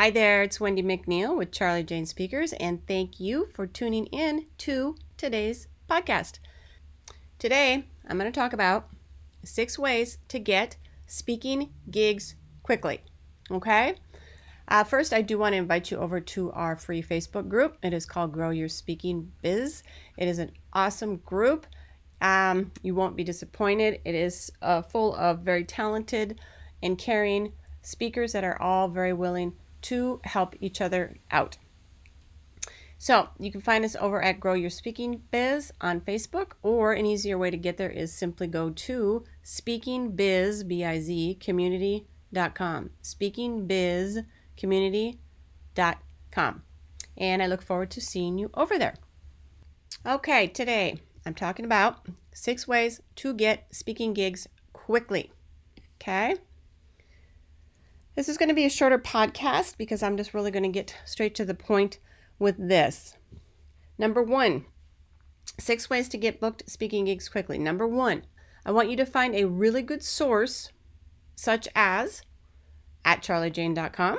Hi there, it's Wendy McNeil with Charli Jane Speakers, and thank you for tuning in to today's podcast. Today, I'm going to talk about six ways to get speaking gigs quickly. Okay? Uh, first, I do want to invite you over to our free Facebook group. It is called Grow Your Speaking Biz. It is an awesome group. Um, you won't be disappointed. It is uh, full of very talented and caring speakers that are all very willing to help each other out. So you can find us over at Grow Your Speaking Biz on Facebook, or an easier way to get there is simply go to speakingbiz, B-I-Z, community.com. Speakingbizcommunity.com. And I look forward to seeing you over there. Okay, today I'm talking about six ways to get speaking gigs quickly. Okay? This is going to be a shorter podcast because I'm just really going to get straight to the point with this. Number one, six ways to get booked speaking gigs quickly. Number one, I want you to find a really good source, such as at charlijane.com,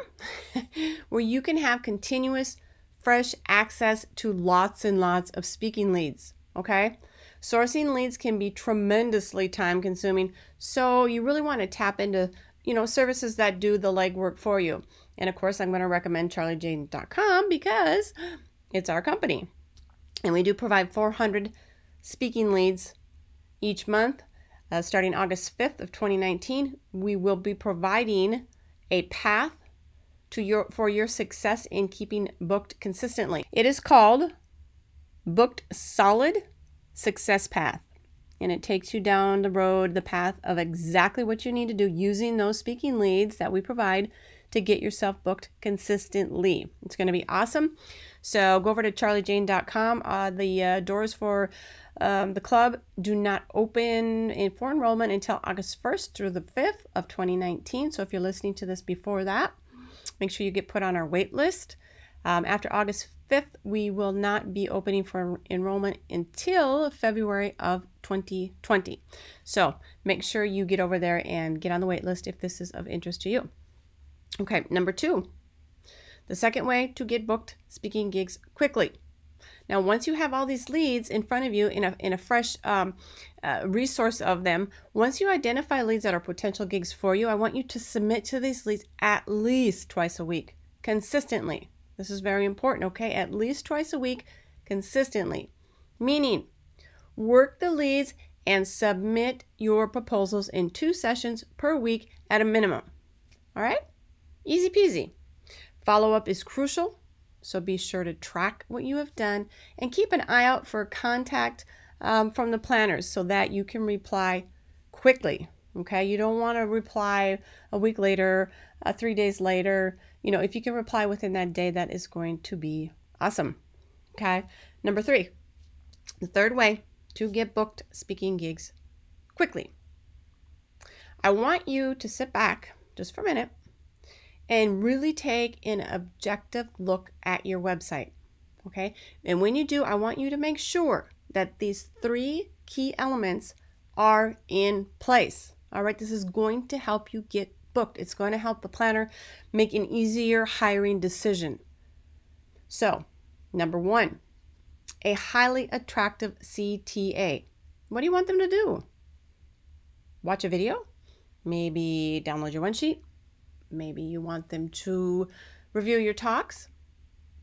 where you can have continuous, fresh access to lots and lots of speaking leads. Okay? Sourcing leads can be tremendously time consuming, so you really want to tap into you know services that do the legwork for you. And of course, I'm going to recommend charlijane.com because it's our company. And we do provide 400 speaking leads each month. Uh, starting August 5th of 2019, we will be providing a path to your for your success in keeping booked consistently. It is called Booked Solid Success Path. And it takes you down the road, the path of exactly what you need to do using those speaking leads that we provide to get yourself booked consistently. It's going to be awesome. So go over to charlijane.com. Uh, the uh, doors for um, the club do not open in for enrollment until August 1st through the 5th of 2019. So if you're listening to this before that, make sure you get put on our wait list. Um, after August 5th, we will not be opening for enrollment until February of 2020. So make sure you get over there and get on the wait list if this is of interest to you. Okay, number two, the second way to get booked speaking gigs quickly. Now, once you have all these leads in front of you in a, in a fresh um, uh, resource of them, once you identify leads that are potential gigs for you, I want you to submit to these leads at least twice a week, consistently. This is very important, okay? At least twice a week, consistently. Meaning, work the leads and submit your proposals in two sessions per week at a minimum. All right? Easy peasy. Follow up is crucial, so be sure to track what you have done and keep an eye out for contact um, from the planners so that you can reply quickly. Okay, you don't want to reply a week later, uh, three days later. You know, if you can reply within that day, that is going to be awesome. Okay, number three, the third way to get booked speaking gigs quickly. I want you to sit back just for a minute and really take an objective look at your website. Okay, and when you do, I want you to make sure that these three key elements are in place. All right, this is going to help you get booked. It's going to help the planner make an easier hiring decision. So, number one, a highly attractive CTA. What do you want them to do? Watch a video? Maybe download your one sheet? Maybe you want them to review your talks?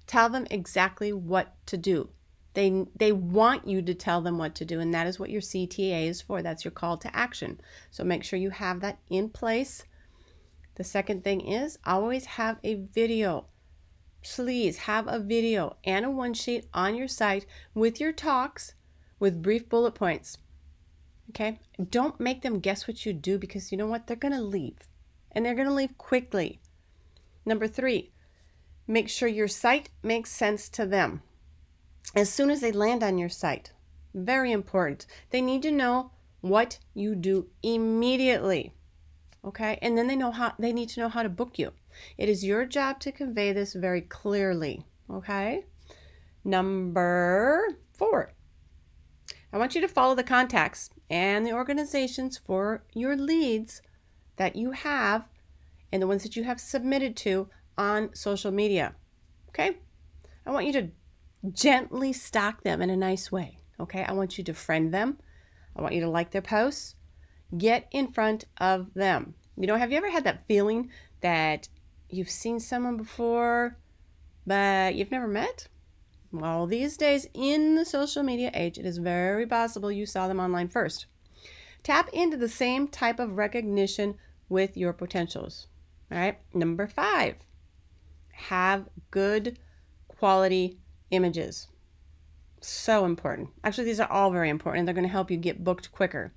Tell them exactly what to do. They, they want you to tell them what to do, and that is what your CTA is for. That's your call to action. So make sure you have that in place. The second thing is always have a video. Please have a video and a one sheet on your site with your talks with brief bullet points. Okay? Don't make them guess what you do because you know what? They're going to leave and they're going to leave quickly. Number three, make sure your site makes sense to them as soon as they land on your site. Very important. They need to know what you do immediately. Okay? And then they know how they need to know how to book you. It is your job to convey this very clearly. Okay? Number 4. I want you to follow the contacts and the organizations for your leads that you have and the ones that you have submitted to on social media. Okay? I want you to gently stalk them in a nice way. Okay? I want you to friend them. I want you to like their posts. Get in front of them. You know, have you ever had that feeling that you've seen someone before, but you've never met? Well, these days in the social media age, it is very possible you saw them online first. Tap into the same type of recognition with your potentials. All right. Number five, have good quality images. So important. Actually, these are all very important. They're going to help you get booked quicker.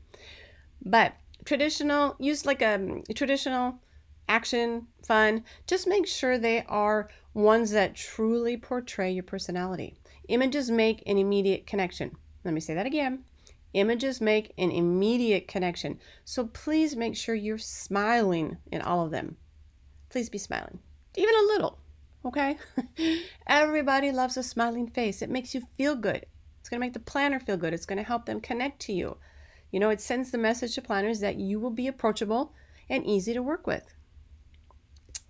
But traditional, use like a, a traditional action, fun. Just make sure they are ones that truly portray your personality. Images make an immediate connection. Let me say that again. Images make an immediate connection. So please make sure you're smiling in all of them. Please be smiling, even a little, okay? Everybody loves a smiling face. It makes you feel good. It's going to make the planner feel good. It's going to help them connect to you. You know, it sends the message to planners that you will be approachable and easy to work with.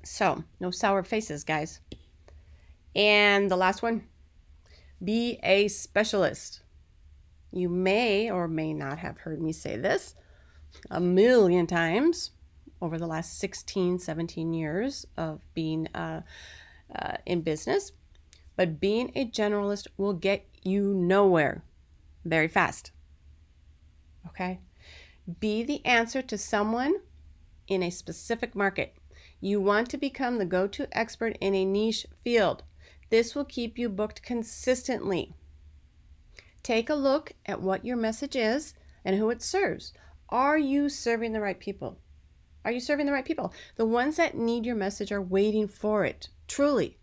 So, no sour faces, guys. And the last one be a specialist. You may or may not have heard me say this a million times, over the last 16, 17 years of being uh, uh, in business. But being a generalist will get you nowhere very fast. Okay? Be the answer to someone in a specific market. You want to become the go to expert in a niche field. This will keep you booked consistently. Take a look at what your message is and who it serves. Are you serving the right people? Are you serving the right people? The ones that need your message are waiting for it, truly.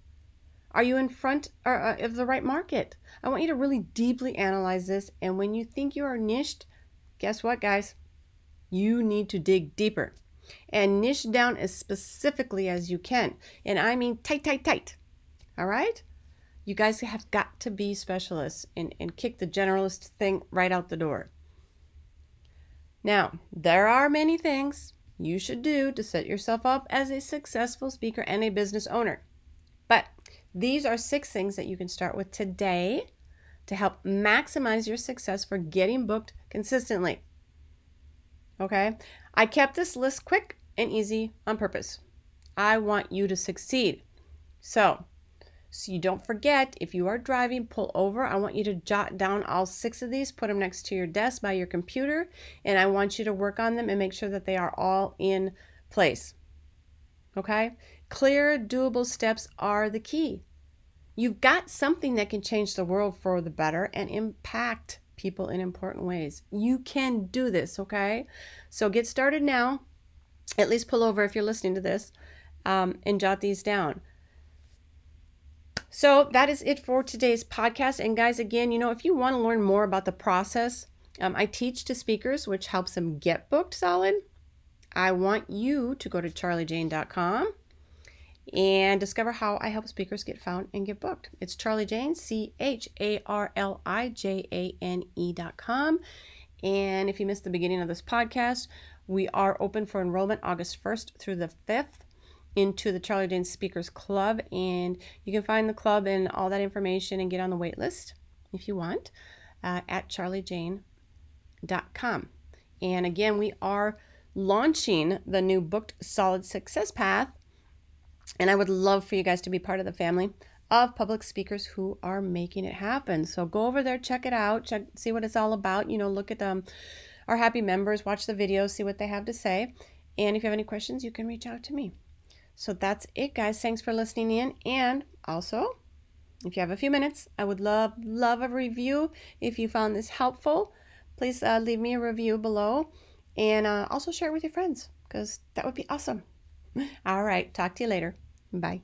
Are you in front uh, uh, of the right market? I want you to really deeply analyze this. And when you think you are niched, guess what, guys? You need to dig deeper and niche down as specifically as you can. And I mean tight, tight, tight. All right? You guys have got to be specialists and, and kick the generalist thing right out the door. Now, there are many things you should do to set yourself up as a successful speaker and a business owner. But these are six things that you can start with today to help maximize your success for getting booked consistently. Okay? I kept this list quick and easy on purpose. I want you to succeed. So, so you don't forget, if you are driving, pull over. I want you to jot down all six of these, put them next to your desk by your computer, and I want you to work on them and make sure that they are all in place. Okay? Clear, doable steps are the key. You've got something that can change the world for the better and impact people in important ways. You can do this, okay? So get started now. At least pull over if you're listening to this um, and jot these down. So that is it for today's podcast. And guys, again, you know, if you want to learn more about the process, um, I teach to speakers, which helps them get booked solid. I want you to go to charlijane.com and discover how I help speakers get found and get booked. It's Charli Jane, C H A R L I J A N E.com. And if you missed the beginning of this podcast, we are open for enrollment August 1st through the 5th into the Charli Jane Speakers Club. And you can find the club and all that information and get on the wait list if you want uh, at charlijane.com. And again, we are launching the new Booked Solid Success Path. And I would love for you guys to be part of the family of public speakers who are making it happen. So go over there, check it out, check, see what it's all about. You know, look at them, our happy members, watch the videos, see what they have to say. And if you have any questions, you can reach out to me. So that's it, guys. Thanks for listening in. And also, if you have a few minutes, I would love, love a review. If you found this helpful, please uh, leave me a review below and uh, also share it with your friends because that would be awesome. All right. Talk to you later. Bye.